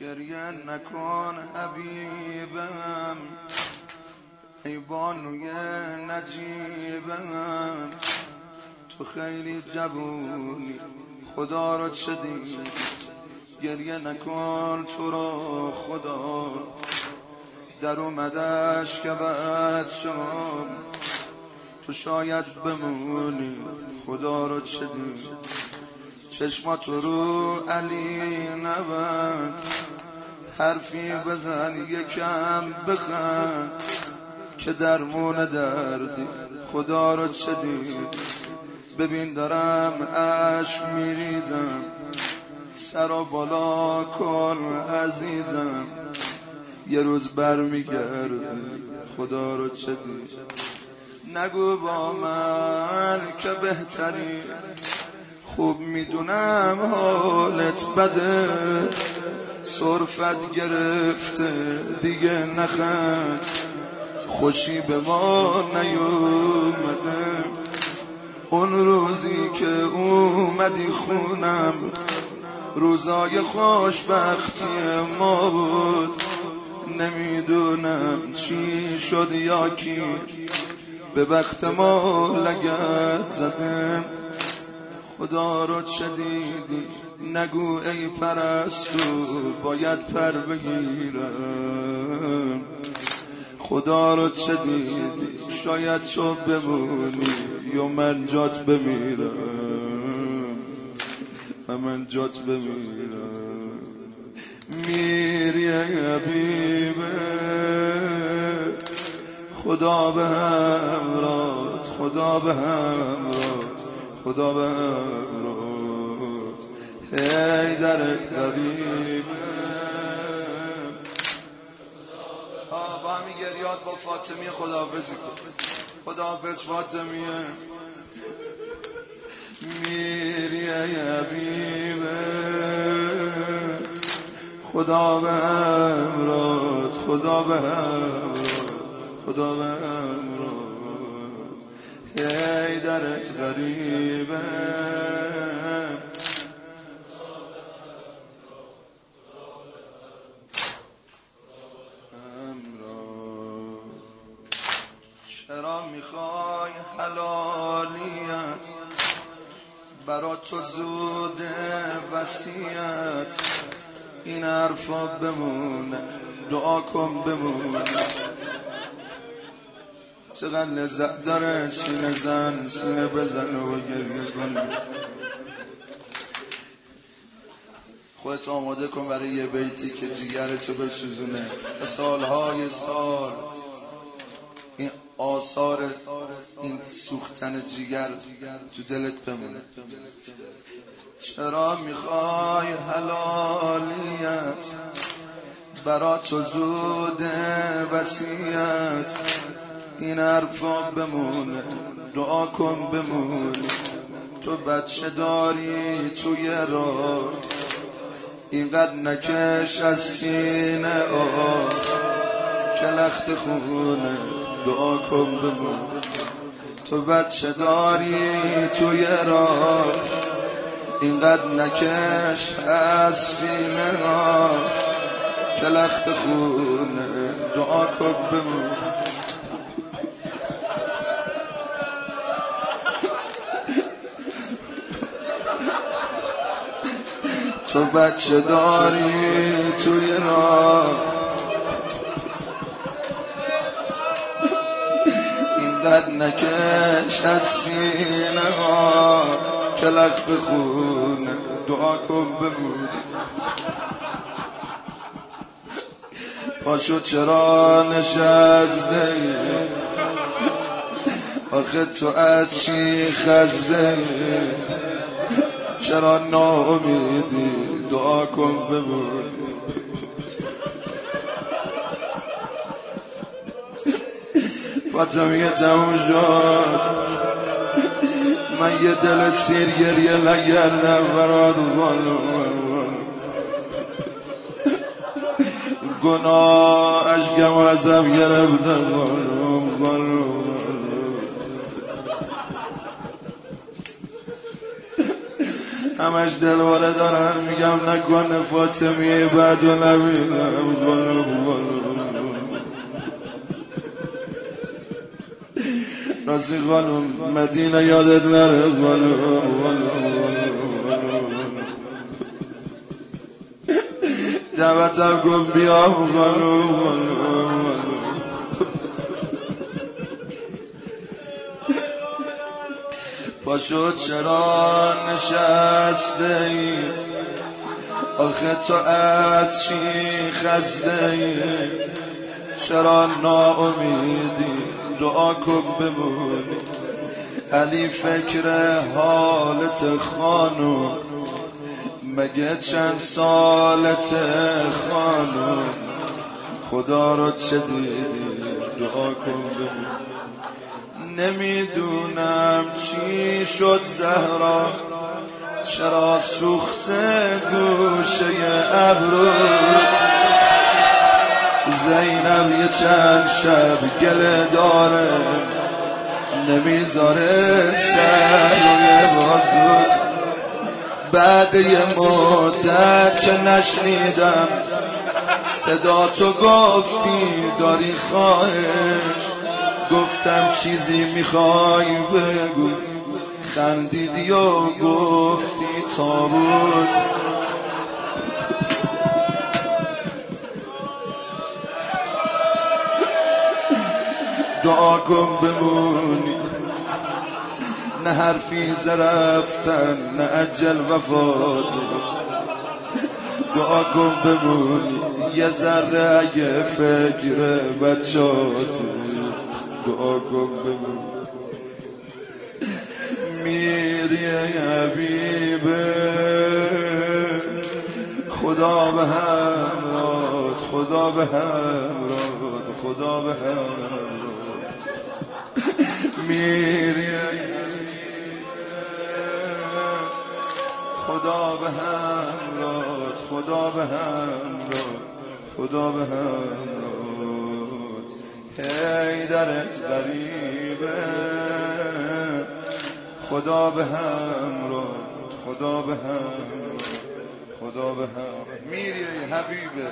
گریه نکن حبیبم ای بانوی نجیبم. تو خیلی جبونی خدا رو چه دید گریه نکن تو رو خدا. در اومدش که بد شم تو شاید بمونی خدا رو چه دید چشمات رو علی نبند. حرفی بزن یکم بخند که درمون دردی خدا رو چه دید؟ ببین دارم عشق میریزم سر و بالا کن عزیزم. یه روز برمیگردی خدا رو چه دید؟ نگو با من که بهتری. خوب می‌دونم حالت بده. صرفت گرفته دیگه نخند. خوشی به ما نیومده. اون روزی که اومدی خونم روزای خوشبختی ما بود. نمی‌دونم چی شد یا کی. به بخت ما لگت زدم خدا رو چه دیدی نگو ای پرستو باید پر بگیرم. خدا رو چه دیدی شاید تو بمونی یا من جات بمیرم. و من جات بمیرم. میری حبیبه. خدا به همرات خدا به همرات خدا امروز هی درت قریبه با همی گریاد با فاطمی خداحافظی کن. خداحافظ فاطمیه میری حبیبه خدا به امراد خدا به امراد خدا به امراد ای درت غریبه. چرا می‌خوای حلالیت؟ برا تو زود وسیعت این حرفا بمونه دعا کن بمونه. چقدر لذت داره سینه زن سینه بزن و گریه کن. خودت آماده کن برای یه بیتی که جیگرتو بسوزونه. سالهای سال. این آثار این سوختن جیگر تو دلت بمونه. چرا می‌خوای حلالیت؟ برا تو زود وسیعت. این حرفا بمونه دعا کن بمونه تو بچه داری توی را. اینقدر نکش از سینه آه که لخت خونه دعا کن بمونه تو بچه داری توی را. اینقدر نکش از سینه آه که لخت خونه دعا کن بمونه تو بچه داری توی راه؟ اینقدر نکش از سینه ها. کلک بخونه دعا کن بمونی پاشو چرا نشسته؟ آخه تو از چی خزده چرا ناامیدی؟ دعا کن بمون. فاطمیه تموم شد. من یه دل سیر گریه نگردم برات. گناه اشکم ازم گرفتم. همش دلواره دارن. میگم نکن فاطمیه بعد و رازی خانم مدینه یادت نره. دعوتم گفت بیا خانم پاشو چرا نشسته ای؟ آخه تو از چی خزده ای؟ چرا ناامیدی؟ دعا کن بمونی. علی فکر حالت خانو مگه چند سالت خانو خدا رو چه دیدی؟ دعا کن بمونی. نمی‌دونم چی شد زهرا. چرا سوخت گوشه ابرود زینب یه چند شب گله داره نمی‌ذاره سر بازود بعد یه مدت که نشنیدم صدا تو گفتی داری خواهش. گفتم چیزی می‌خوای بگو. خندیدی و گفتی تابوت. دعا کن بمونی. نه حرفی زرفتن نه اجل وفات. دعا کن بمونی. یه ذره اگه فکر بچات دعا کن بمون میری حبیبه. خدا به همرات خدا به همرات خدا به همرات میری خدا به همرات خدا به همرات خدا به همرات هی درت غریبه خدا به هم رو خدا به هم خدا به هم میری حبیبه